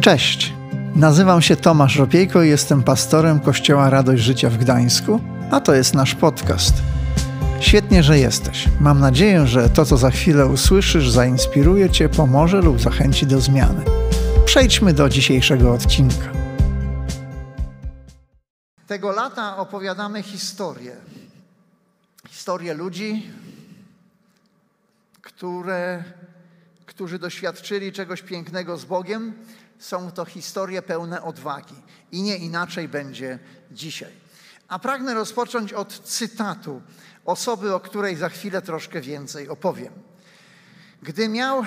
Cześć, nazywam się Tomasz Ropiejko i jestem pastorem Kościoła Radość Życia w Gdańsku, a to jest nasz podcast. Świetnie, że jesteś. Mam nadzieję, że to, co za chwilę usłyszysz, zainspiruje Cię, pomoże lub zachęci do zmiany. Przejdźmy do dzisiejszego odcinka. Tego lata opowiadamy historię. Historię ludzi, które, którzy doświadczyli czegoś pięknego z Bogiem. Są to historie pełne odwagi. I nie inaczej będzie dzisiaj. A pragnę rozpocząć od cytatu osoby, o której za chwilę troszkę więcej opowiem. Gdy miał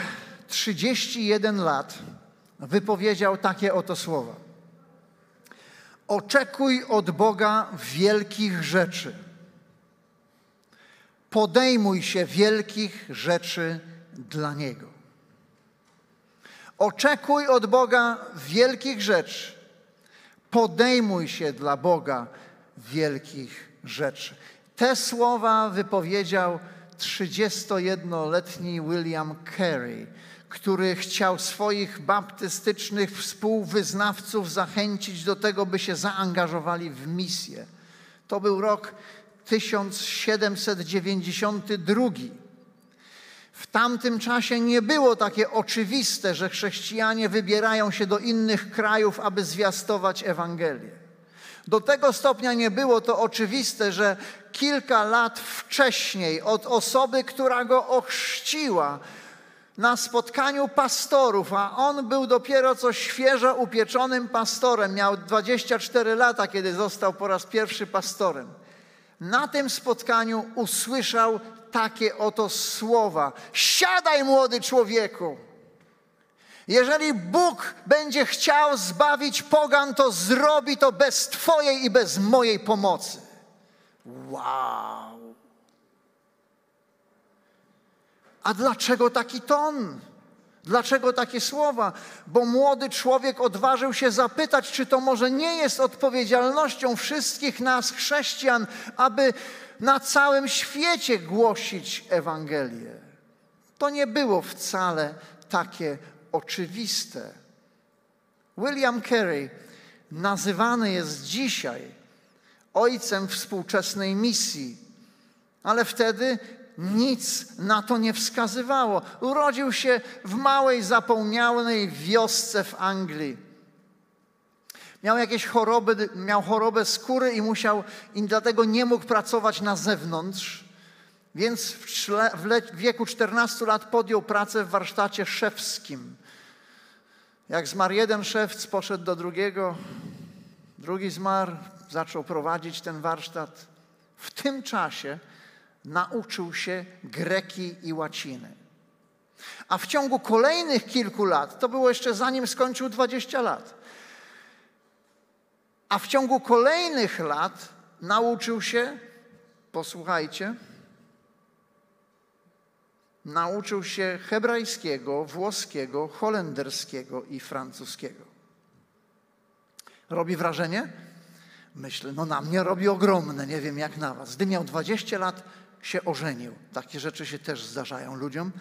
31 lat, wypowiedział takie oto słowa. Oczekuj od Boga wielkich rzeczy. Podejmuj się wielkich rzeczy dla Niego. Oczekuj od Boga wielkich rzeczy. Podejmuj się dla Boga wielkich rzeczy. Te słowa wypowiedział 31-letni William Carey, który chciał swoich baptystycznych współwyznawców zachęcić do tego, by się zaangażowali w misję. To był rok 1792. W tamtym czasie nie było takie oczywiste, że chrześcijanie wybierają się do innych krajów, aby zwiastować Ewangelię. Do tego stopnia nie było to oczywiste, że kilka lat wcześniej od osoby, która go ochrzciła na spotkaniu pastorów, a on był dopiero co świeżo upieczonym pastorem, miał 24 lata, kiedy został po raz pierwszy pastorem. Na tym spotkaniu usłyszał takie oto słowa: Siadaj, młody człowieku! Jeżeli Bóg będzie chciał zbawić pogan, to zrobi to bez Twojej i bez mojej pomocy. Wow! A dlaczego taki ton? Dlaczego takie słowa? Bo młody człowiek odważył się zapytać, czy to może nie jest odpowiedzialnością wszystkich nas, chrześcijan, aby na całym świecie głosić Ewangelię. To nie było wcale takie oczywiste. William Carey nazywany jest dzisiaj ojcem współczesnej misji, ale wtedy nic na to nie wskazywało. Urodził się w małej, zapomnianej wiosce w Anglii. Miał jakieś choroby, miał chorobę skóry i musiał, i dlatego nie mógł pracować na zewnątrz. Więc w, w wieku 14 lat podjął pracę w warsztacie szewskim. Jak zmarł jeden szewc, poszedł do drugiego, drugi zmarł, zaczął prowadzić ten warsztat. W tym czasie nauczył się greki i łaciny. A w ciągu kolejnych kilku lat, to było jeszcze zanim skończył 20 lat, a w ciągu kolejnych lat nauczył się, posłuchajcie, nauczył się hebrajskiego, włoskiego, holenderskiego i francuskiego. Robi wrażenie? Myślę, no na mnie robi ogromne, nie wiem jak na was. Gdy miał 20 lat, się ożenił. Takie rzeczy się też zdarzają ludziom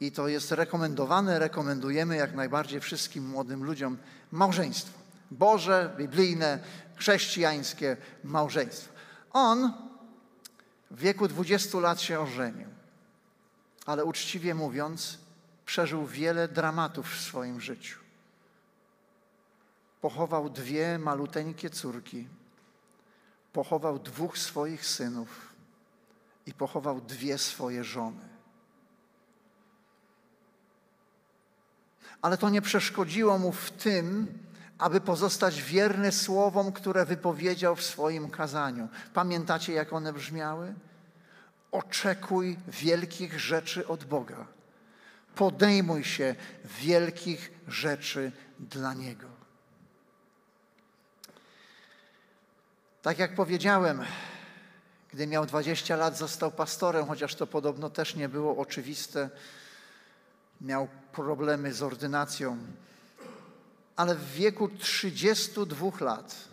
i to jest rekomendowane, rekomendujemy jak najbardziej wszystkim młodym ludziom małżeństwo. Boże, biblijne, chrześcijańskie małżeństwo. On w wieku 20 lat się ożenił, ale uczciwie mówiąc, przeżył wiele dramatów w swoim życiu. Pochował dwie maluteńkie córki, pochował dwóch swoich synów i pochował dwie swoje żony. Ale to nie przeszkodziło mu w tym, aby pozostać wierny słowom, które wypowiedział w swoim kazaniu. Pamiętacie, jak one brzmiały? Oczekuj wielkich rzeczy od Boga. Podejmuj się wielkich rzeczy dla Niego. Tak jak powiedziałem, gdy miał 20 lat, został pastorem, chociaż to podobno też nie było oczywiste. Miał problemy z ordynacją. Ale w wieku 32 lat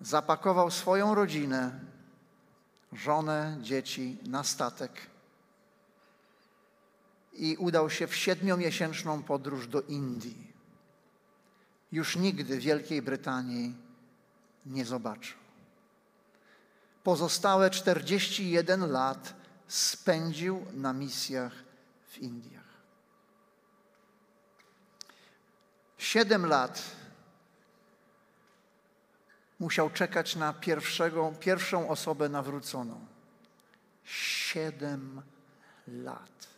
zapakował swoją rodzinę, żonę, dzieci na statek i udał się w siedmiomiesięczną podróż do Indii. Już nigdy Wielkiej Brytanii nie zobaczył. Pozostałe 41 lat spędził na misjach w Indiach. Siedem lat musiał czekać na pierwszego, pierwszą osobę nawróconą. Siedem lat.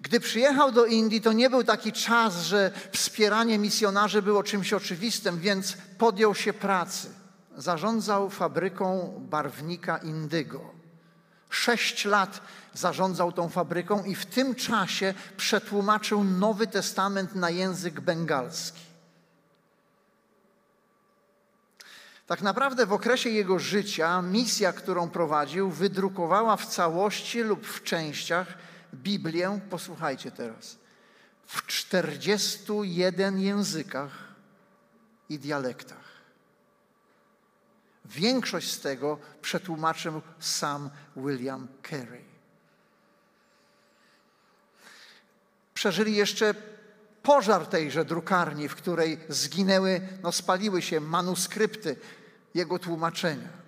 Gdy przyjechał do Indii, to nie był taki czas, że wspieranie misjonarzy było czymś oczywistym, więc podjął się pracy. Zarządzał fabryką barwnika indygo. Sześć lat zarządzał tą fabryką i w tym czasie przetłumaczył Nowy Testament na język bengalski. Tak naprawdę w okresie jego życia misja, którą prowadził, wydrukowała w całości lub w częściach Biblię, posłuchajcie teraz, w 41 językach i dialektach. Większość z tego przetłumaczył sam William Carey. Przeżyli jeszcze pożar tejże drukarni, w której zginęły, no spaliły się manuskrypty jego tłumaczenia.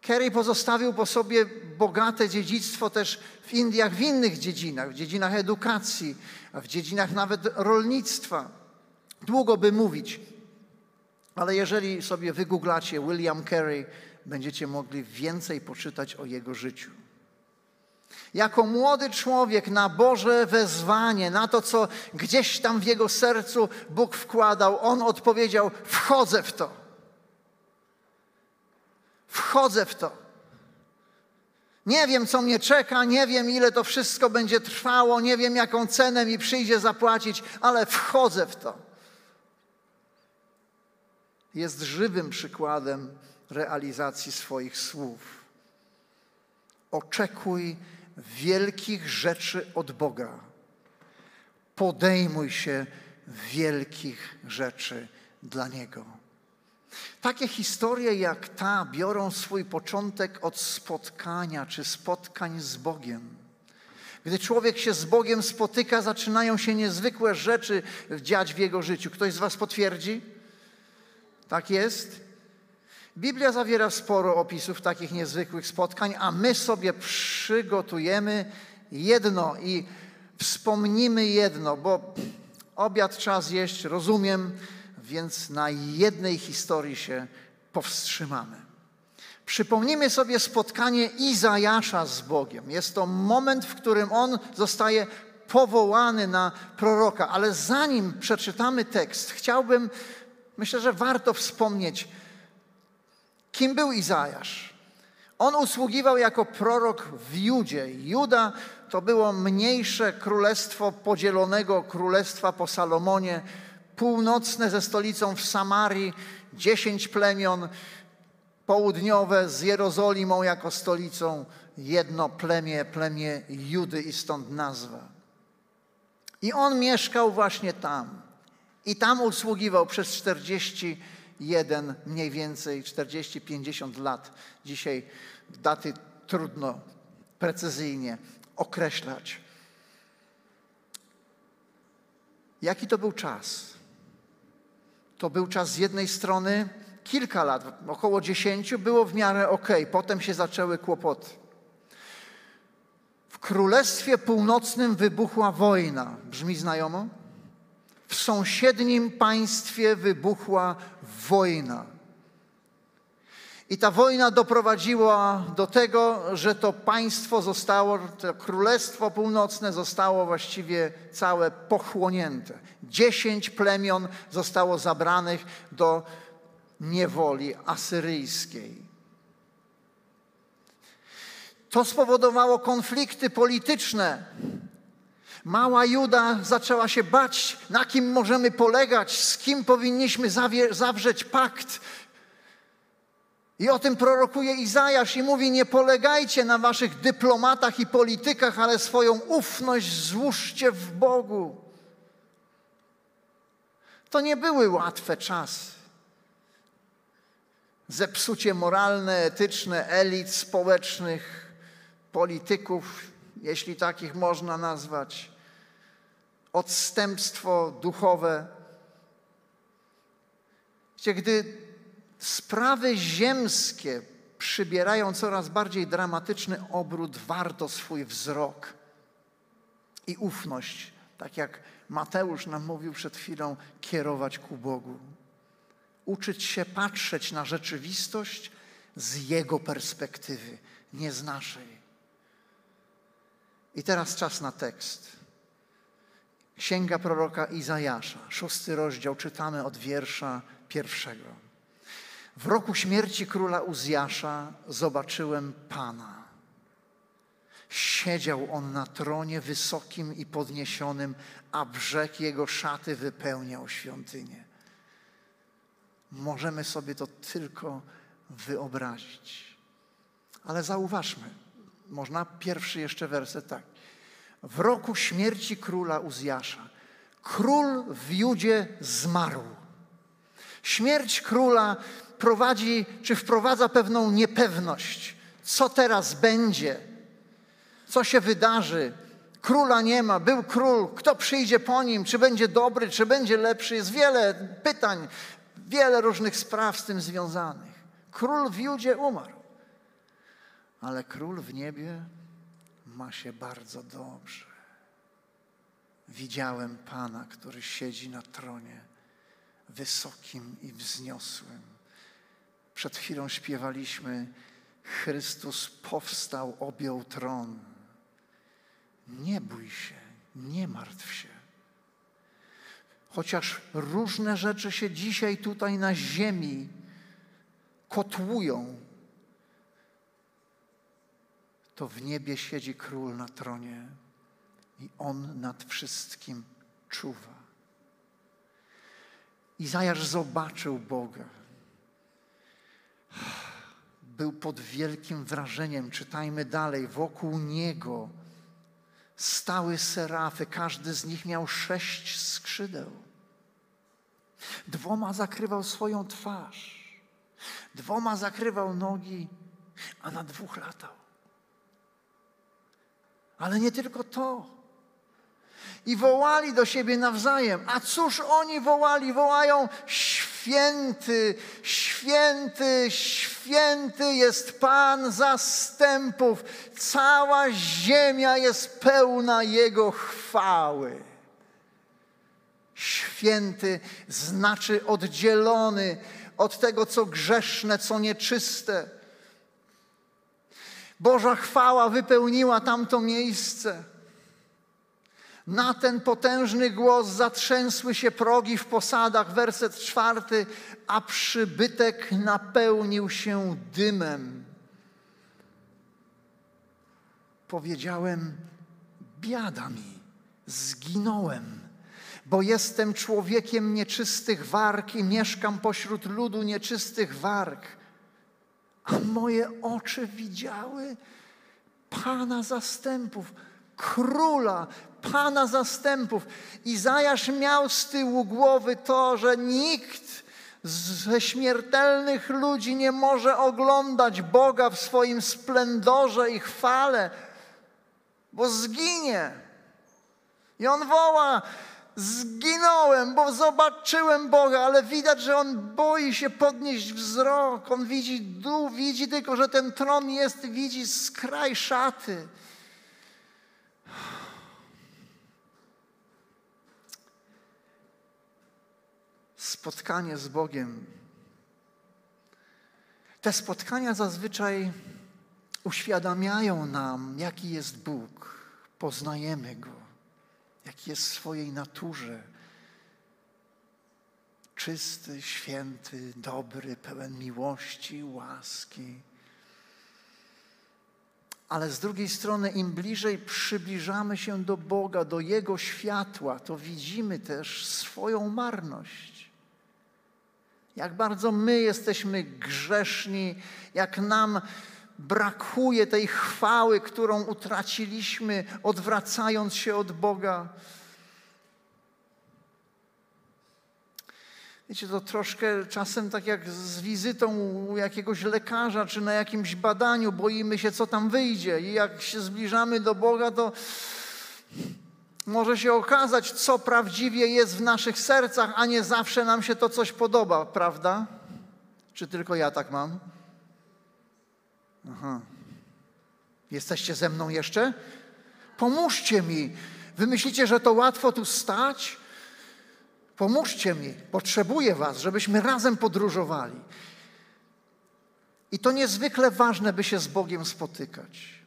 Kerry pozostawił po sobie bogate dziedzictwo też w Indiach, w innych dziedzinach, w dziedzinach edukacji, w dziedzinach nawet rolnictwa. Długo by mówić, ale jeżeli sobie wygooglacie William Carey, będziecie mogli więcej poczytać o jego życiu. Jako młody człowiek na Boże wezwanie, na to, co gdzieś tam w jego sercu Bóg wkładał, on odpowiedział: Wchodzę w to. Wchodzę w to. Nie wiem, co mnie czeka, nie wiem, ile to wszystko będzie trwało, nie wiem, jaką cenę mi przyjdzie zapłacić, ale wchodzę w to. Jest żywym przykładem realizacji swoich słów. Oczekuj wielkich rzeczy od Boga. Podejmuj się wielkich rzeczy dla Niego. Takie historie jak ta biorą swój początek od spotkania czy spotkań z Bogiem. Gdy człowiek się z Bogiem spotyka, zaczynają się niezwykłe rzeczy dziać w jego życiu. Ktoś z Was potwierdzi? Tak jest? Biblia zawiera sporo opisów takich niezwykłych spotkań, a my sobie przygotujemy jedno i wspomnimy jedno, bo obiad czas jeść, rozumiem, więc na jednej historii się powstrzymamy. Przypomnijmy sobie spotkanie Izajasza z Bogiem. Jest to moment, w którym on zostaje powołany na proroka, ale zanim przeczytamy tekst, chciałbym, myślę, że warto wspomnieć, kim był Izajasz. On usługiwał jako prorok w Judzie. Juda to było mniejsze królestwo podzielonego królestwa po Salomonie północne ze stolicą w Samarii, dziesięć plemion, południowe z Jerozolimą jako stolicą, jedno plemię, plemię Judy i stąd nazwa. I on mieszkał właśnie tam. I tam usługiwał przez 41, mniej więcej 40-50 lat. Dzisiaj daty trudno precyzyjnie określać. Jaki to był czas? to był czas z jednej strony kilka lat, około dziesięciu, było w miarę ok, potem się zaczęły kłopoty. W Królestwie Północnym wybuchła wojna. Brzmi znajomo? W sąsiednim państwie wybuchła wojna. I ta wojna doprowadziła do tego, że to państwo zostało, to królestwo północne zostało właściwie całe pochłonięte. Dziesięć plemion zostało zabranych do niewoli asyryjskiej. To spowodowało konflikty polityczne. Mała Juda zaczęła się bać, na kim możemy polegać, z kim powinniśmy zawrzeć pakt, i o tym prorokuje Izajasz i mówi: Nie polegajcie na waszych dyplomatach i politykach, ale swoją ufność złóżcie w Bogu. To nie były łatwe czasy. Zepsucie moralne, etyczne elit społecznych, polityków, jeśli takich można nazwać, odstępstwo duchowe. Gdzie gdy sprawy ziemskie przybierają coraz bardziej dramatyczny obrót, warto swój wzrok i ufność, tak jak Mateusz nam mówił przed chwilą, kierować ku Bogu. Uczyć się patrzeć na rzeczywistość z Jego perspektywy, nie z naszej. I teraz czas na tekst. Księga proroka Izajasza, szósty rozdział, czytamy od wiersza pierwszego. W roku śmierci króla Uzjasza zobaczyłem Pana. Siedział on na tronie wysokim i podniesionym, a brzeg jego szaty wypełniał świątynię. Możemy sobie to tylko wyobrazić. Ale zauważmy, można pierwszy jeszcze werset tak. W roku śmierci króla Uzjasza król w Judzie zmarł. Śmierć króla prowadzi, czy wprowadza pewną niepewność. Co teraz będzie? Co się wydarzy? Króla nie ma, był król, kto przyjdzie po nim, czy będzie dobry, czy będzie lepszy? Jest wiele pytań, wiele różnych spraw z tym związanych. Król w Judzie umarł, ale król w niebie ma się bardzo dobrze. Widziałem Pana, który siedzi na tronie wysokim i wzniosłym. Przed chwilą śpiewaliśmy: Chrystus powstał, objął tron. Nie bój się, nie martw się. Chociaż różne rzeczy się dzisiaj tutaj na ziemi kotłują, to w niebie siedzi król na tronie i on nad wszystkim czuwa. Izajasz zobaczył Boga był pod wielkim wrażeniem. Czytajmy dalej. Wokół niego stały serafy. Każdy z nich miał sześć skrzydeł. Dwoma zakrywał swoją twarz, dwoma zakrywał nogi, a na dwóch latał. Ale nie tylko to i wołali do siebie nawzajem. A cóż oni wołali? Wołają: Święty, święty, święty jest Pan zastępów. Cała ziemia jest pełna Jego chwały. Święty znaczy oddzielony od tego, co grzeszne, co nieczyste. Boża chwała wypełniła tamto miejsce. Na ten potężny głos zatrzęsły się progi w posadach, werset czwarty, a przybytek napełnił się dymem. Powiedziałem: Biada mi, zginąłem, bo jestem człowiekiem nieczystych warg i mieszkam pośród ludu nieczystych warg. A moje oczy widziały Pana zastępów, króla, Pana zastępów. Izajasz miał z tyłu głowy to, że nikt ze śmiertelnych ludzi nie może oglądać Boga w swoim splendorze i chwale, bo zginie. I on woła: Zginąłem, bo zobaczyłem Boga, ale widać, że on boi się podnieść wzrok. On widzi dół, widzi tylko, że ten tron jest, widzi skraj szaty. spotkanie z Bogiem. Te spotkania zazwyczaj uświadamiają nam, jaki jest Bóg. Poznajemy Go, jaki jest w swojej naturze. Czysty, święty, dobry, pełen miłości, łaski. Ale z drugiej strony, im bliżej przybliżamy się do Boga, do Jego światła, to widzimy też swoją marność jak bardzo my jesteśmy grzeszni, jak nam brakuje tej chwały, którą utraciliśmy, odwracając się od Boga. Wiecie, to troszkę czasem tak jak z wizytą u jakiegoś lekarza czy na jakimś badaniu, boimy się, co tam wyjdzie. I jak się zbliżamy do Boga, to może się okazać, co prawdziwie jest w naszych sercach, a nie zawsze nam się to coś podoba, prawda? Czy tylko ja tak mam? Aha. Jesteście ze mną jeszcze? Pomóżcie mi. Wy myślicie, że to łatwo tu stać? Pomóżcie mi. Potrzebuję Was, żebyśmy razem podróżowali. I to niezwykle ważne, by się z Bogiem spotykać.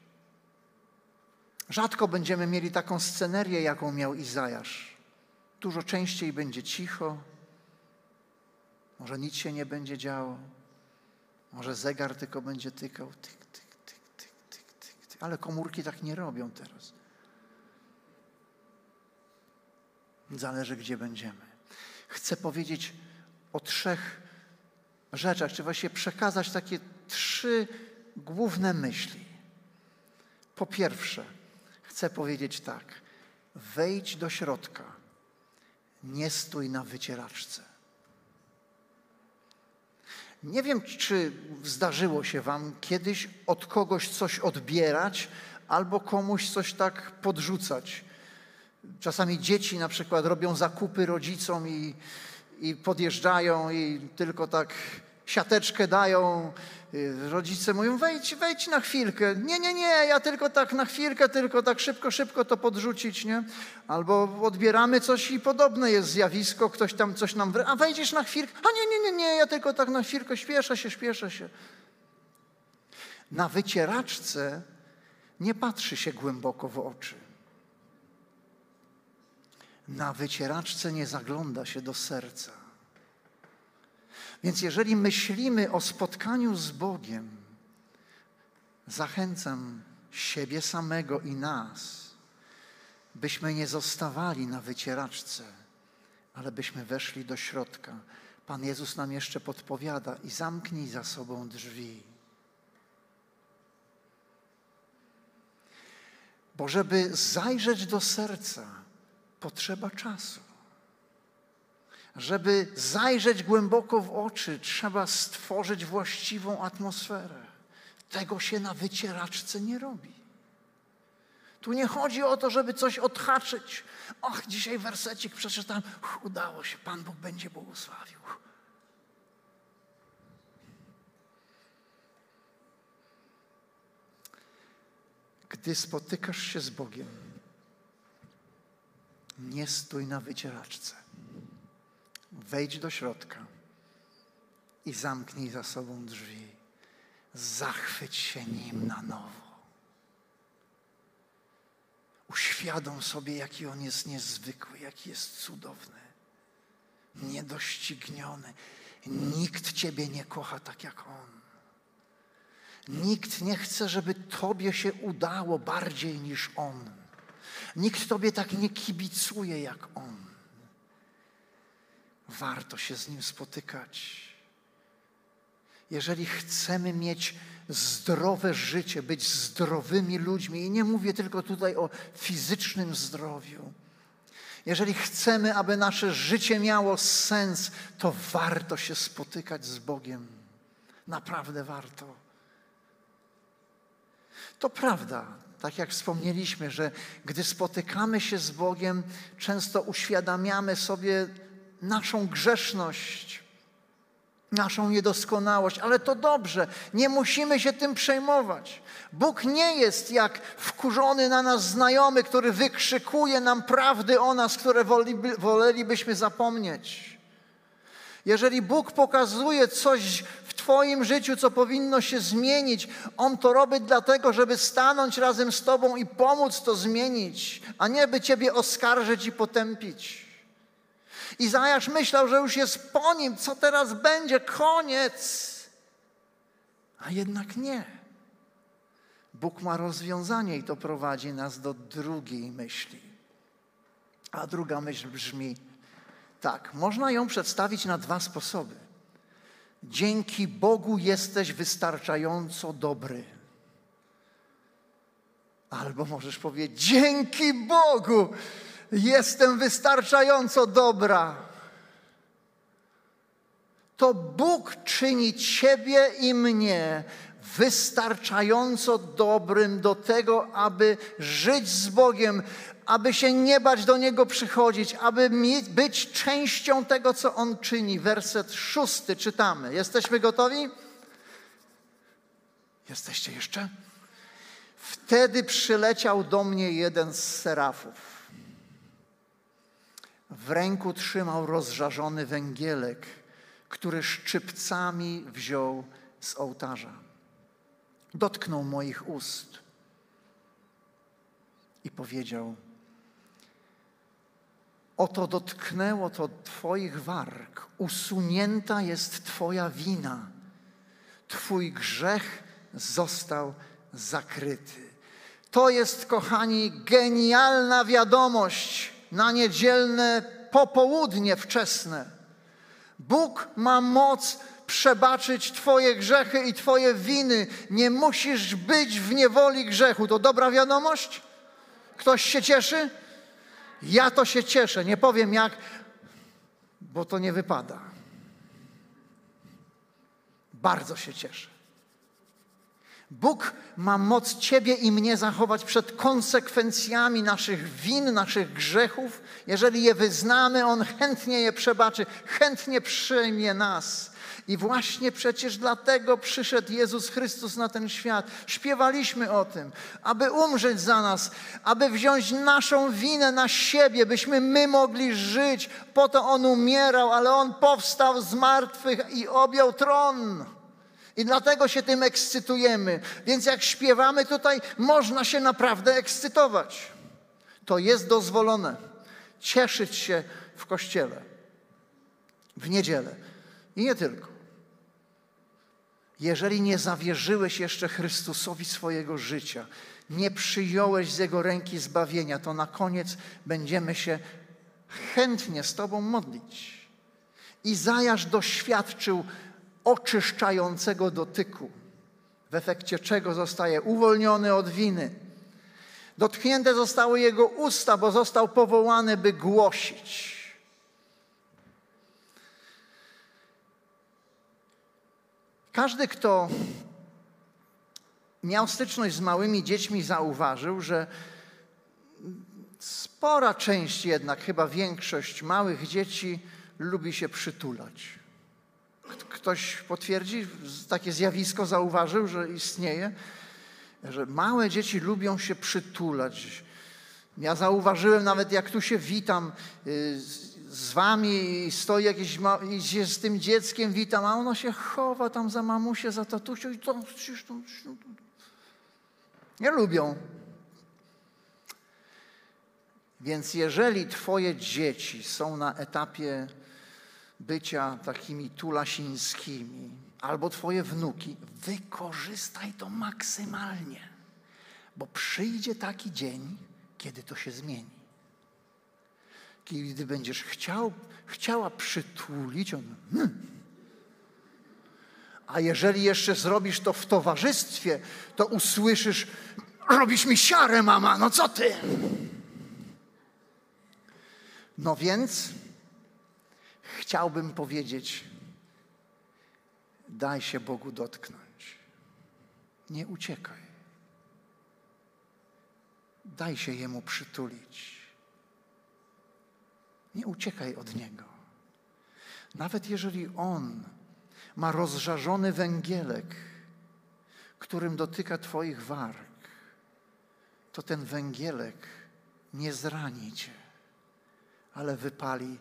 Rzadko będziemy mieli taką scenerię, jaką miał Izajasz. Dużo częściej będzie cicho, może nic się nie będzie działo, może zegar tylko będzie tykał, tyk, tyk, tyk, tyk, tyk, tyk, tyk. ale komórki tak nie robią teraz. Zależy, gdzie będziemy. Chcę powiedzieć o trzech rzeczach, czy właściwie przekazać takie trzy główne myśli. Po pierwsze, chcę powiedzieć tak: wejdź do środka, nie stój na wycieraczce. Nie wiem, czy zdarzyło się Wam kiedyś od kogoś coś odbierać albo komuś coś tak podrzucać. Czasami dzieci na przykład robią zakupy rodzicom i, i podjeżdżają i tylko tak siateczkę dają. Y, rodzice mówią, wejdź, wejdź na chwilkę. Nie, nie, nie, ja tylko tak na chwilkę, tylko tak szybko, szybko to podrzucić, nie? Albo odbieramy coś i podobne jest zjawisko, ktoś tam coś nam... A wejdziesz na chwilkę? A nie, nie, nie, nie, ja tylko tak na chwilkę, śpieszę się, śpieszę się. Na wycieraczce nie patrzy się głęboko w oczy. Na wycieraczce nie zagląda się do serca. Więc jeżeli myślimy o spotkaniu z Bogiem, zachęcam siebie samego i nas, byśmy nie zostawali na wycieraczce, ale byśmy weszli do środka. Pan Jezus nam jeszcze podpowiada i zamknij za sobą drzwi. Bo żeby zajrzeć do serca, potrzeba czasu. Żeby zajrzeć głęboko w oczy, trzeba stworzyć właściwą atmosferę. Tego się na wycieraczce nie robi. Tu nie chodzi o to, żeby coś odhaczyć. Och, dzisiaj wersecik przeczytałem. Uch, udało się, Pan Bóg będzie błogosławił. Gdy spotykasz się z Bogiem, nie stój na wycieraczce. Wejdź do środka i zamknij za sobą drzwi. Zachwyć się nim na nowo. Uświadom sobie, jaki on jest niezwykły, jaki jest cudowny, niedościgniony. Nikt Ciebie nie kocha tak jak On. Nikt nie chce, żeby Tobie się udało bardziej niż On. Nikt Tobie tak nie kibicuje jak On. Warto się z Nim spotykać. Jeżeli chcemy mieć zdrowe życie, być zdrowymi ludźmi, i nie mówię tylko tutaj o fizycznym zdrowiu, jeżeli chcemy, aby nasze życie miało sens, to warto się spotykać z Bogiem. Naprawdę warto. To prawda, tak jak wspomnieliśmy, że gdy spotykamy się z Bogiem, często uświadamiamy sobie naszą grzeszność, naszą niedoskonałość, ale to dobrze, nie musimy się tym przejmować. Bóg nie jest jak wkurzony na nas znajomy, który wykrzykuje nam prawdy o nas, które wolelibyśmy zapomnieć. Jeżeli Bóg pokazuje coś w Twoim życiu, co powinno się zmienić, On to robi dlatego, żeby stanąć razem z Tobą i pomóc to zmienić, a nie by Ciebie oskarżyć i potępić. Izajasz myślał, że już jest po nim, co teraz będzie, koniec. A jednak nie. Bóg ma rozwiązanie i to prowadzi nas do drugiej myśli. A druga myśl brzmi tak: można ją przedstawić na dwa sposoby. Dzięki Bogu jesteś wystarczająco dobry. Albo możesz powiedzieć: Dzięki Bogu jestem wystarczająco dobra. to Bóg czyni ciebie i mnie wystarczająco dobrym do tego, aby żyć z Bogiem, aby się nie bać do Niego przychodzić, aby być częścią tego, co On czyni. Werset szósty czytamy. Jesteśmy gotowi? Jesteście jeszcze? Wtedy przyleciał do mnie jeden z serafów. W ręku trzymał rozżarzony węgielek, który szczypcami wziął z ołtarza. Dotknął moich ust i powiedział: Oto dotknęło to Twoich warg, usunięta jest Twoja wina, Twój grzech został zakryty. To jest, kochani, genialna wiadomość na niedzielne popołudnie wczesne. Bóg ma moc przebaczyć Twoje grzechy i Twoje winy. Nie musisz być w niewoli grzechu. To dobra wiadomość? Ktoś się cieszy? Ja to się cieszę. Nie powiem jak, bo to nie wypada. Bardzo się cieszę. Bóg ma moc Ciebie i mnie zachować przed konsekwencjami naszych win, naszych grzechów. Jeżeli je wyznamy, On chętnie je przebaczy, chętnie przyjmie nas. I właśnie przecież dlatego przyszedł Jezus Chrystus na ten świat. Śpiewaliśmy o tym, aby umrzeć za nas, aby wziąć naszą winę na siebie, byśmy my mogli żyć. Po to On umierał, ale On powstał z martwych i objął tron. I dlatego się tym ekscytujemy. Więc jak śpiewamy tutaj, można się naprawdę ekscytować. To jest dozwolone. Cieszyć się w kościele, w niedzielę. I nie tylko. Jeżeli nie zawierzyłeś jeszcze Chrystusowi swojego życia, nie przyjąłeś z Jego ręki zbawienia, to na koniec będziemy się chętnie z Tobą modlić. Izajasz doświadczył oczyszczającego dotyku, w efekcie czego zostaje uwolniony od winy. Dotknięte zostały jego usta, bo został powołany, by głosić. Każdy, kto miał styczność z małymi dziećmi, zauważył, że spora część jednak, chyba większość małych dzieci lubi się przytulać. Ktoś potwierdzi, takie zjawisko zauważył, że istnieje, że małe dzieci lubią się przytulać. Ja zauważyłem nawet, jak tu się witam y, z wami i stoi jakieś i się z tym dzieckiem witam, a ono się chowa tam za mamusię, za tatusią i to... Nie lubią. Więc jeżeli twoje dzieci są na etapie bycia takimi tulasińskimi, albo twoje wnuki, wykorzystaj to maksymalnie, bo przyjdzie taki dzień, kiedy to się zmieni. Kiedy będziesz chciał, chciała przytulić, on. Hmm. A jeżeli jeszcze zrobisz to w towarzystwie, to usłyszysz: Robisz mi siarę, mama, no co ty? No więc chciałbym powiedzieć: daj się Bogu dotknąć. Nie uciekaj. Daj się Jemu przytulić. Nie uciekaj od Niego. Nawet jeżeli On ma rozżarzony węgielek, którym dotyka Twoich warg, to ten węgielek nie zrani Cię, ale wypali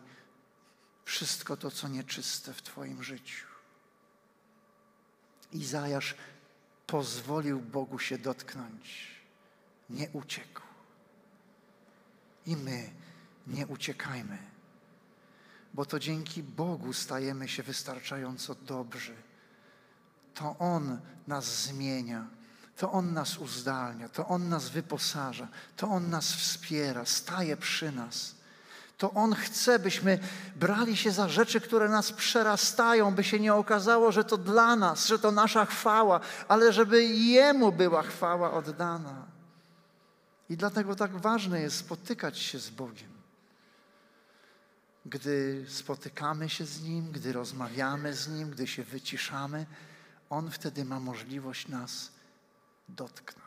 wszystko to, co nieczyste w Twoim życiu. Izajasz pozwolił Bogu się dotknąć, nie uciekł. I my nie uciekajmy, bo to dzięki Bogu stajemy się wystarczająco dobrzy. To On nas zmienia, to On nas uzdalnia, to On nas wyposaża, to On nas wspiera, staje przy nas to On chce, byśmy brali się za rzeczy, które nas przerastają, by się nie okazało, że to dla nas, że to nasza chwała, ale żeby Jemu była chwała oddana. I dlatego tak ważne jest spotykać się z Bogiem. gdy spotykamy się z Nim, gdy rozmawiamy z Nim, gdy się wyciszamy, On wtedy ma możliwość nas dotknąć.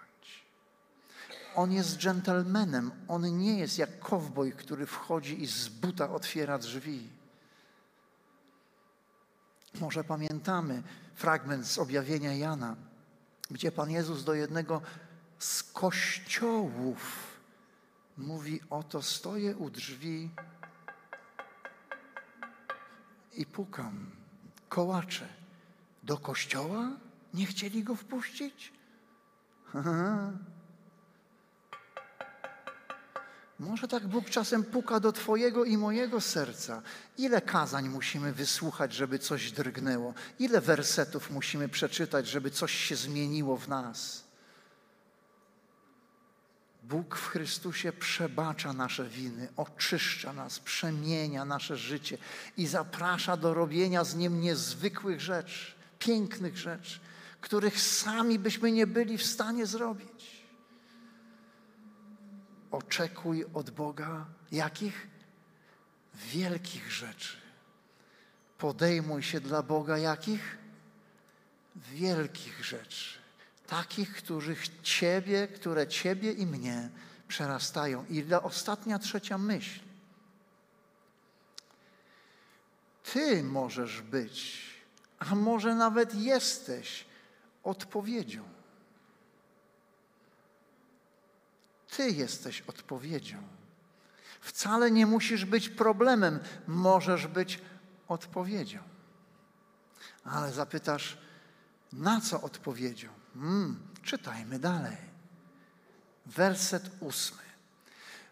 On jest dżentelmenem, on nie jest jak kowboj, który wchodzi i z buta otwiera drzwi. Może pamiętamy fragment z objawienia Jana, gdzie Pan Jezus do jednego z kościołów mówi: Oto stoję u drzwi i pukam, kołaczę. Do kościoła nie chcieli go wpuścić? Może tak Bóg czasem puka do Twojego i mojego serca. Ile kazań musimy wysłuchać, żeby coś drgnęło? Ile wersetów musimy przeczytać, żeby coś się zmieniło w nas? Bóg w Chrystusie przebacza nasze winy, oczyszcza nas, przemienia nasze życie i zaprasza do robienia z Nim niezwykłych rzeczy, pięknych rzeczy, których sami byśmy nie byli w stanie zrobić. Oczekuj od Boga jakich? Wielkich rzeczy. Podejmuj się dla Boga jakich? Wielkich rzeczy. Takich, których Ciebie, które Ciebie i mnie przerastają. I ostatnia, trzecia myśl. Ty możesz być, a może nawet jesteś odpowiedzią. Ty jesteś odpowiedzią. Wcale nie musisz być problemem, możesz być odpowiedzią. Ale zapytasz, na co odpowiedzią? Hmm, czytajmy dalej. Werset ósmy.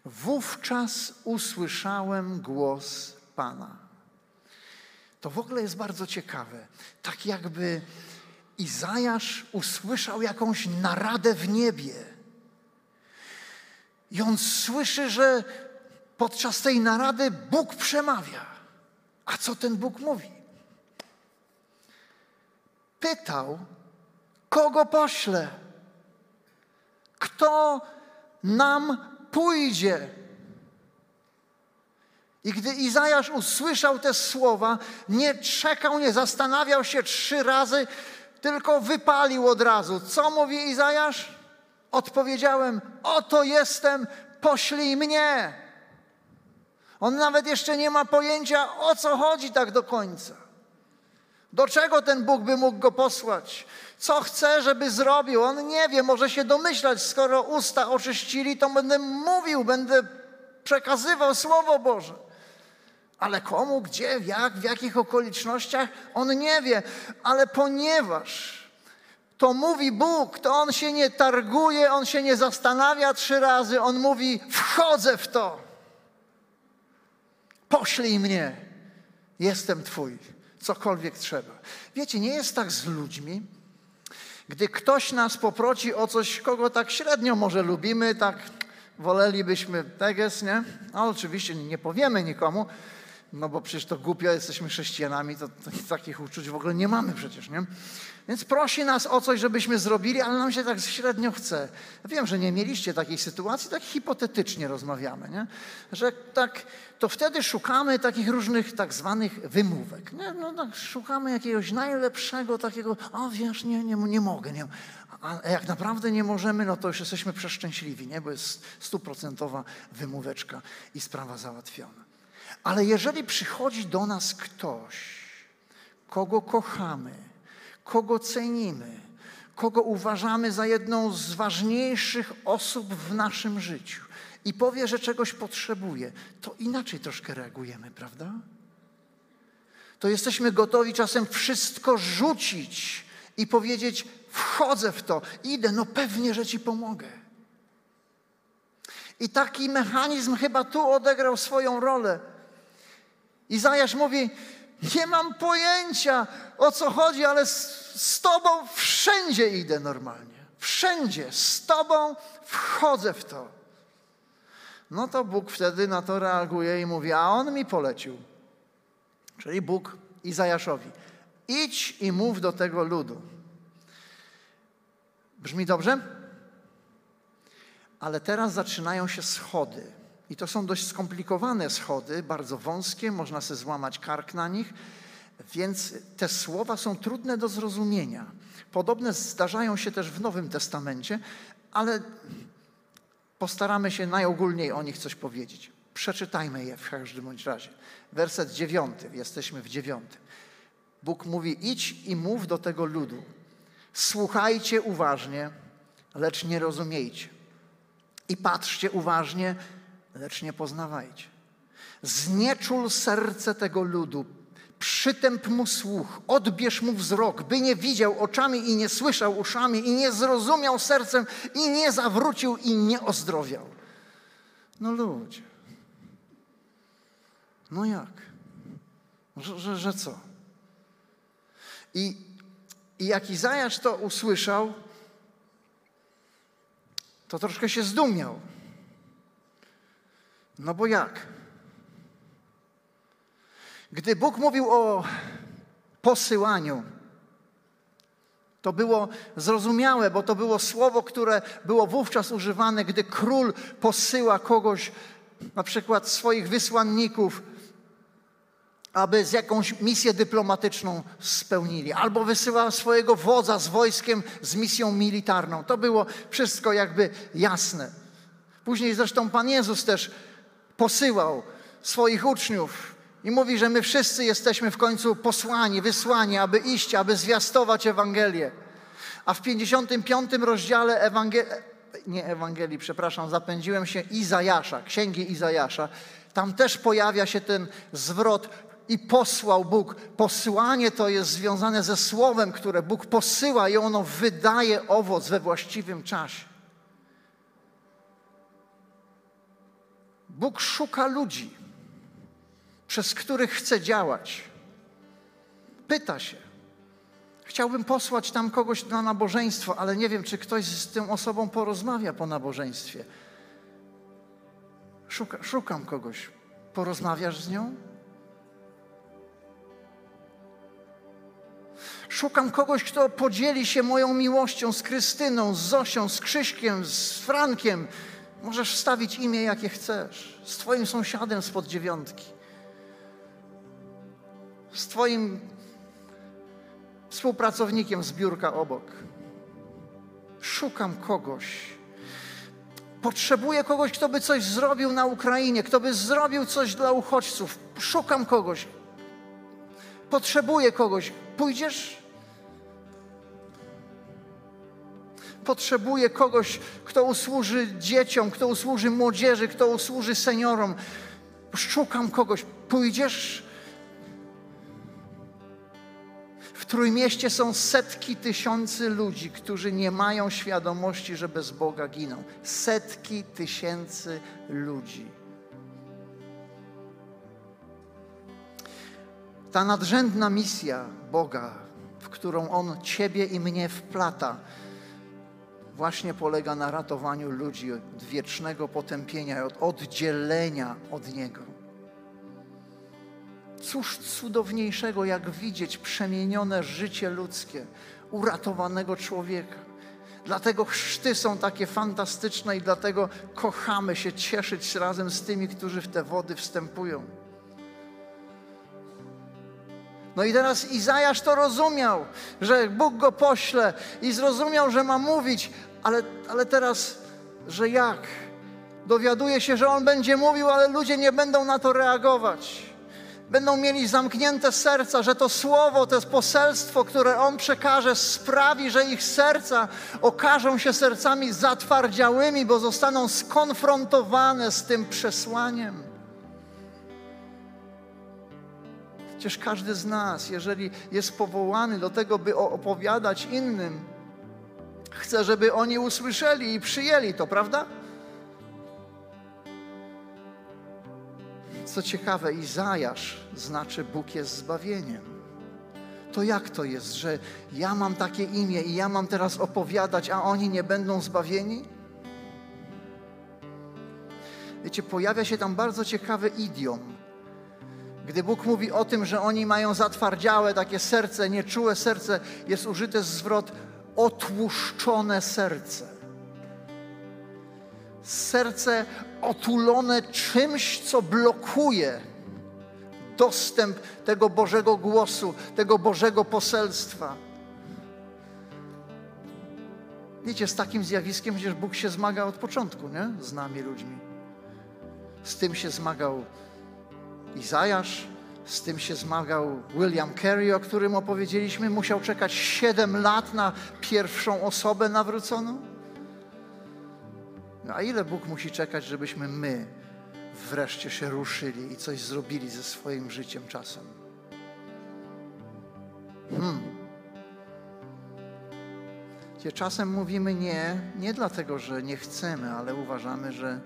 Wówczas usłyszałem głos Pana. To w ogóle jest bardzo ciekawe. Tak jakby Izajasz usłyszał jakąś naradę w niebie. I on słyszy, że podczas tej narady Bóg przemawia. A co ten Bóg mówi? Pytał, kogo pośle? Kto nam pójdzie? I gdy Izajasz usłyszał te słowa, nie czekał, nie zastanawiał się trzy razy, tylko wypalił od razu. Co mówi Izajasz? Odpowiedziałem: Oto jestem, poślij mnie. On nawet jeszcze nie ma pojęcia, o co chodzi tak do końca. Do czego ten Bóg by mógł go posłać? Co chce, żeby zrobił? On nie wie, może się domyślać, skoro usta oczyścili, to będę mówił, będę przekazywał Słowo Boże. Ale komu, gdzie, jak, w jakich okolicznościach, on nie wie. Ale ponieważ to mówi Bóg, to on się nie targuje, on się nie zastanawia trzy razy, on mówi: Wchodzę w to. Poślij mnie, jestem Twój, cokolwiek trzeba. Wiecie, nie jest tak z ludźmi, gdy ktoś nas poprosi o coś, kogo tak średnio może lubimy, tak wolelibyśmy teges, nie? A oczywiście nie powiemy nikomu, no bo przecież to głupio, jesteśmy chrześcijanami, to, to takich uczuć w ogóle nie mamy przecież, nie? Więc prosi nas o coś, żebyśmy zrobili, ale nam się tak średnio chce. Wiem, że nie mieliście takiej sytuacji, tak hipotetycznie rozmawiamy, nie? Że tak, to wtedy szukamy takich różnych tak zwanych wymówek, nie? No tak szukamy jakiegoś najlepszego takiego, o wiesz, nie, nie, nie mogę, nie. A jak naprawdę nie możemy, no to już jesteśmy przeszczęśliwi, nie? Bo jest stuprocentowa wymóweczka i sprawa załatwiona. Ale jeżeli przychodzi do nas ktoś, kogo kochamy, kogo cenimy, kogo uważamy za jedną z ważniejszych osób w naszym życiu i powie, że czegoś potrzebuje, to inaczej troszkę reagujemy, prawda? To jesteśmy gotowi czasem wszystko rzucić i powiedzieć: Wchodzę w to, idę, no pewnie, że ci pomogę. I taki mechanizm chyba tu odegrał swoją rolę. Izajasz mówi: Nie mam pojęcia o co chodzi, ale z, z Tobą wszędzie idę normalnie. Wszędzie z Tobą wchodzę w to. No to Bóg wtedy na to reaguje i mówi: A on mi polecił. Czyli Bóg Izajaszowi: Idź i mów do tego ludu. Brzmi dobrze? Ale teraz zaczynają się schody. I to są dość skomplikowane schody, bardzo wąskie, można sobie złamać kark na nich, więc te słowa są trudne do zrozumienia. Podobne zdarzają się też w Nowym Testamencie, ale postaramy się najogólniej o nich coś powiedzieć. Przeczytajmy je w każdym bądź razie. Werset dziewiąty, jesteśmy w dziewiątym. Bóg mówi: idź i mów do tego ludu. Słuchajcie uważnie, lecz nie rozumiejcie. I patrzcie uważnie, lecz nie poznawajcie. Znieczul serce tego ludu, przytęp mu słuch, odbierz mu wzrok, by nie widział oczami i nie słyszał uszami i nie zrozumiał sercem i nie zawrócił i nie ozdrowiał. No ludzie. No jak? Że, że, że co? I, I jak Izajasz to usłyszał, to troszkę się zdumiał. No bo jak? Gdy Bóg mówił o posyłaniu, to było zrozumiałe, bo to było słowo, które było wówczas używane, gdy król posyła kogoś, na przykład swoich wysłanników, aby z jakąś misję dyplomatyczną spełnili, albo wysyła swojego wodza z wojskiem z misją militarną. To było wszystko jakby jasne. Później zresztą Pan Jezus też posyłał swoich uczniów i mówi, że my wszyscy jesteśmy w końcu posłani, wysłani, aby iść, aby zwiastować Ewangelię. A w 55 rozdziale Ewangelii, nie Ewangelii, przepraszam, zapędziłem się, Izajasza, księgi Izajasza, tam też pojawia się ten zwrot i posłał Bóg. Posłanie to jest związane ze słowem, które Bóg posyła i ono wydaje owoc we właściwym czasie. Bóg szuka ludzi, przez których chce działać. Pyta się. Chciałbym posłać tam kogoś na nabożeństwo, ale nie wiem, czy ktoś z tą osobą porozmawia po nabożeństwie. Szuka, szukam kogoś. Porozmawiasz z nią? Szukam kogoś, kto podzieli się moją miłością z Krystyną, z Zosią, z Krzyśkiem, z Frankiem. Możesz wstawić imię, jakie chcesz. Z Twoim sąsiadem spod dziewiątki. Z Twoim współpracownikiem z biurka obok. Szukam kogoś. Potrzebuję kogoś, kto by coś zrobił na Ukrainie, kto by zrobił coś dla uchodźców. Szukam kogoś. Potrzebuję kogoś. Pójdziesz? Potrzebuję kogoś, kto usłuży dzieciom, kto usłuży młodzieży, kto usłuży seniorom. Szukam kogoś. Pójdziesz? W Trójmieście są setki tysięcy ludzi, którzy nie mają świadomości, że bez Boga giną. Setki tysięcy ludzi. Ta nadrzędna misja Boga, w którą On Ciebie i mnie wplata, właśnie polega na ratowaniu ludzi od wiecznego potępienia, od oddzielenia od Niego. Cóż cudowniejszego, jak widzieć przemienione życie ludzkie, uratowanego człowieka. Dlatego chrzty są takie fantastyczne i dlatego kochamy się cieszyć razem z tymi, którzy w te wody wstępują. No i teraz Izajasz to rozumiał, że Bóg go pośle i zrozumiał, że ma mówić, ale, ale teraz, że jak? Dowiaduje się, że on będzie mówił, ale ludzie nie będą na to reagować. Będą mieli zamknięte serca, że to słowo, to poselstwo, które on przekaże, sprawi, że ich serca okażą się sercami zatwardziałymi, bo zostaną skonfrontowane z tym przesłaniem. Przecież każdy z nas, jeżeli jest powołany do tego, by opowiadać innym, chce, żeby oni usłyszeli i przyjęli to, prawda? Co ciekawe, Izajasz znaczy Bóg jest zbawieniem. To jak to jest, że ja mam takie imię i ja mam teraz opowiadać, a oni nie będą zbawieni? Wiecie, pojawia się tam bardzo ciekawy idiom gdy Bóg mówi o tym, że oni mają zatwardziałe takie serce, nieczułe serce, jest użyty zwrot otłuszczone serce. serce otulone czymś, co blokuje dostęp tego Bożego głosu, tego Bożego poselstwa. Wiecie, z takim zjawiskiem przecież Bóg się zmaga od początku, nie? Z nami ludźmi. Z tym się zmagał Izajasz, z tym się zmagał William Carey, o którym opowiedzieliśmy. Musiał czekać 7 lat na pierwszą osobę nawróconą. No a ile Bóg musi czekać, żebyśmy my wreszcie się ruszyli i coś zrobili ze swoim życiem czasem? Hmm. Gdzie czasem mówimy nie, nie dlatego, że nie chcemy, ale uważamy, że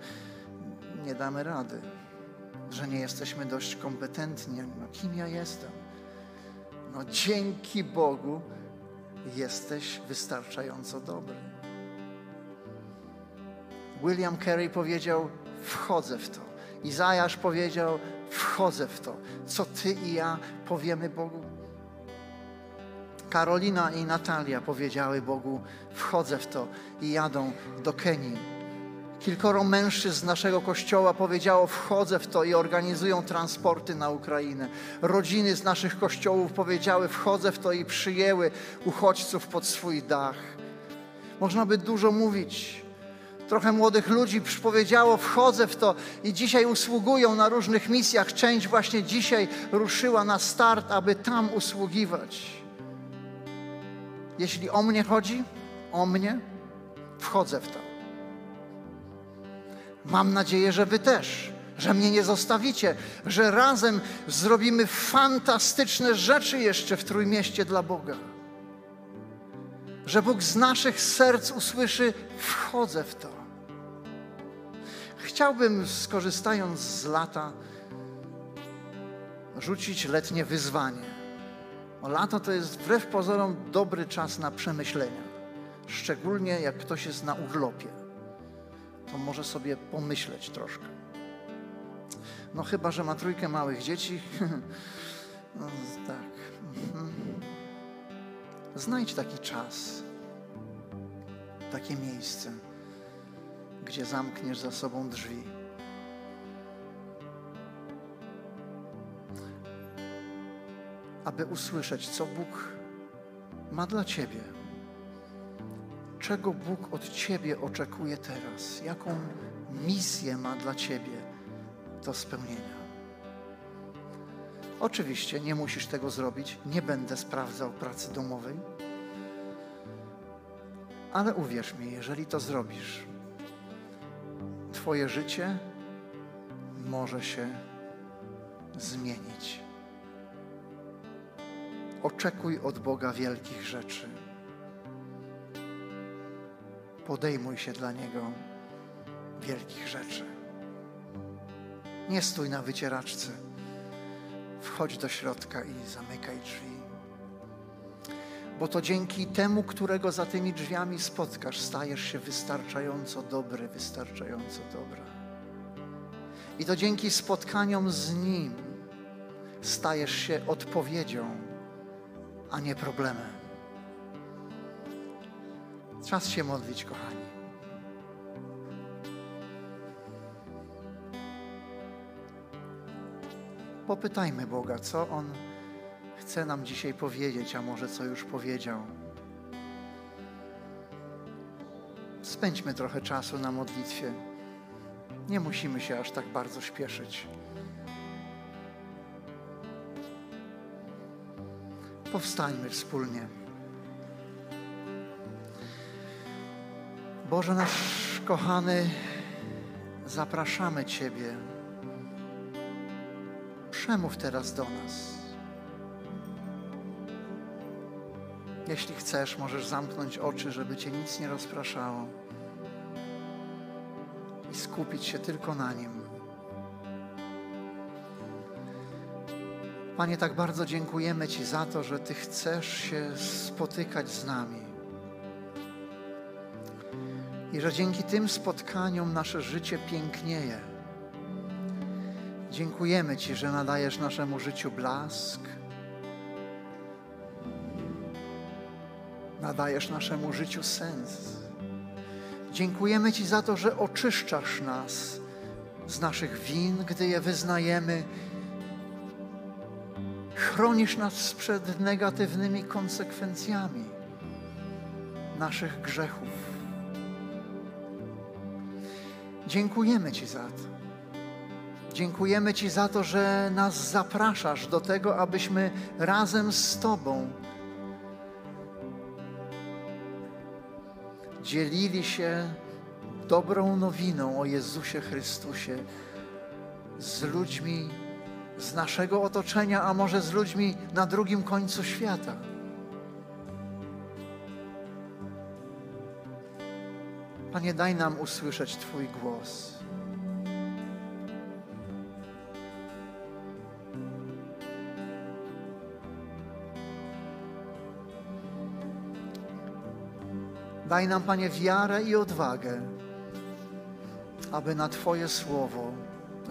nie damy rady, że nie jesteśmy dość kompetentni. No kim ja jestem? No dzięki Bogu jesteś wystarczająco dobry. William Carey powiedział: Wchodzę w to. Izajasz powiedział: Wchodzę w to. Co ty i ja powiemy Bogu? Karolina i Natalia powiedziały Bogu: Wchodzę w to i jadą do Kenii. Kilkoro mężczyzn z naszego kościoła powiedziało: Wchodzę w to i organizują transporty na Ukrainę. Rodziny z naszych kościołów powiedziały: Wchodzę w to i przyjęły uchodźców pod swój dach. Można by dużo mówić. Trochę młodych ludzi powiedziało: Wchodzę w to i dzisiaj usługują na różnych misjach. Część właśnie dzisiaj ruszyła na start, aby tam usługiwać. Jeśli o mnie chodzi, o mnie, wchodzę w to. Mam nadzieję, że Wy też, że mnie nie zostawicie, że razem zrobimy fantastyczne rzeczy jeszcze w Trójmieście dla Boga. Że Bóg z naszych serc usłyszy: Wchodzę w to. Chciałbym, skorzystając z lata, rzucić letnie wyzwanie. O lato to jest wbrew pozorom dobry czas na przemyślenia, szczególnie jak ktoś jest na urlopie to może sobie pomyśleć troszkę. No chyba, że ma trójkę małych dzieci. no tak. Mhm. Znajdź taki czas, takie miejsce, gdzie zamkniesz za sobą drzwi. Aby usłyszeć, co Bóg ma dla Ciebie czego Bóg od Ciebie oczekuje teraz, jaką misję ma dla Ciebie do spełnienia. Oczywiście nie musisz tego zrobić, nie będę sprawdzał pracy domowej, ale uwierz mi, jeżeli to zrobisz, Twoje życie może się zmienić. Oczekuj od Boga wielkich rzeczy podejmuj się dla Niego wielkich rzeczy. Nie stój na wycieraczce. Wchodź do środka i zamykaj drzwi. Bo to dzięki temu, którego za tymi drzwiami spotkasz, stajesz się wystarczająco dobry, wystarczająco dobra. I to dzięki spotkaniom z Nim stajesz się odpowiedzią, a nie problemem. Czas się modlić, kochani. Popytajmy Boga, co On chce nam dzisiaj powiedzieć, a może co już powiedział. Spędźmy trochę czasu na modlitwie. Nie musimy się aż tak bardzo śpieszyć. Powstańmy wspólnie. Boże nasz kochany, zapraszamy Ciebie. Przemów teraz do nas. Jeśli chcesz, możesz zamknąć oczy, żeby Cię nic nie rozpraszało i skupić się tylko na Nim. Panie, tak bardzo dziękujemy Ci za to, że Ty chcesz się spotykać z nami i że dzięki tym spotkaniom nasze życie pięknieje. Dziękujemy Ci, że nadajesz naszemu życiu blask, nadajesz naszemu życiu sens. Dziękujemy Ci za to, że oczyszczasz nas z naszych win, gdy je wyznajemy. Chronisz nas przed negatywnymi konsekwencjami naszych grzechów. Dziękujemy Ci za to. Dziękujemy Ci za to, że nas zapraszasz do tego, abyśmy razem z Tobą dzielili się dobrą nowiną o Jezusie Chrystusie z ludźmi z naszego otoczenia, a może z ludźmi na drugim końcu świata. Panie, daj nam usłyszeć Twój głos. Daj nam, Panie, wiarę i odwagę, aby na Twoje słowo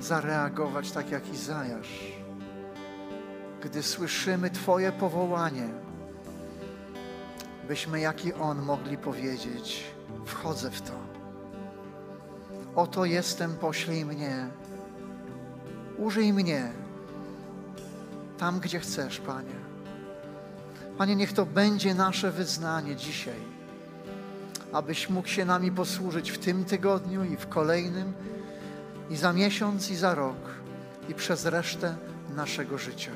zareagować tak jak Izajasz. Gdy słyszymy Twoje powołanie, byśmy jak i On mogli powiedzieć: Wchodzę w to. Oto jestem, poślij mnie. Użyj mnie tam, gdzie chcesz, Panie. Panie, niech to będzie nasze wyznanie dzisiaj abyś mógł się nami posłużyć w tym tygodniu i w kolejnym, i za miesiąc, i za rok, i przez resztę naszego życia.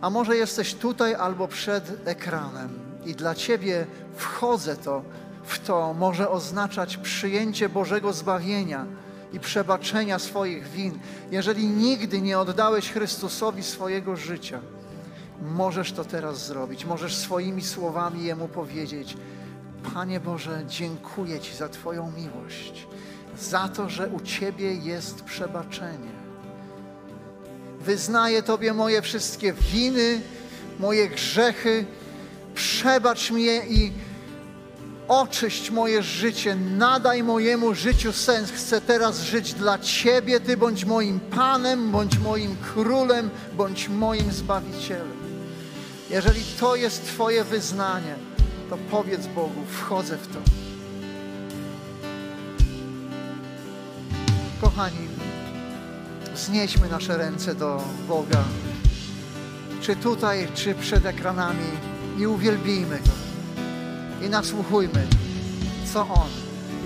A może jesteś tutaj albo przed ekranem i dla Ciebie wchodzę to, w to może oznaczać przyjęcie Bożego zbawienia i przebaczenia swoich win. Jeżeli nigdy nie oddałeś Chrystusowi swojego życia, Możesz to teraz zrobić. Możesz swoimi słowami Jemu powiedzieć: Panie Boże, dziękuję Ci za Twoją miłość, za to, że u Ciebie jest przebaczenie. Wyznaję Tobie moje wszystkie winy, moje grzechy. Przebacz mnie i oczyść moje życie, nadaj mojemu życiu sens. Chcę teraz żyć dla Ciebie. Ty bądź moim Panem, bądź moim Królem, bądź moim Zbawicielem. Jeżeli to jest Twoje wyznanie, to powiedz Bogu, wchodzę w to. Kochani, znieśmy nasze ręce do Boga, czy tutaj, czy przed ekranami i uwielbijmy Go. I nasłuchujmy, co On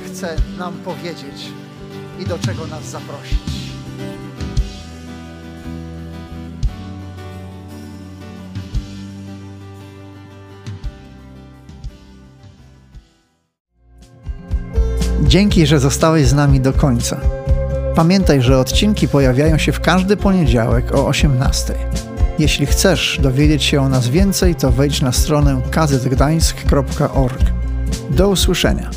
chce nam powiedzieć i do czego nas zaprosić. Dzięki, że zostałeś z nami do końca. Pamiętaj, że odcinki pojawiają się w każdy poniedziałek o 18. Jeśli chcesz dowiedzieć się o nas więcej, to wejdź na stronę kazetgdańsk.org. Do usłyszenia.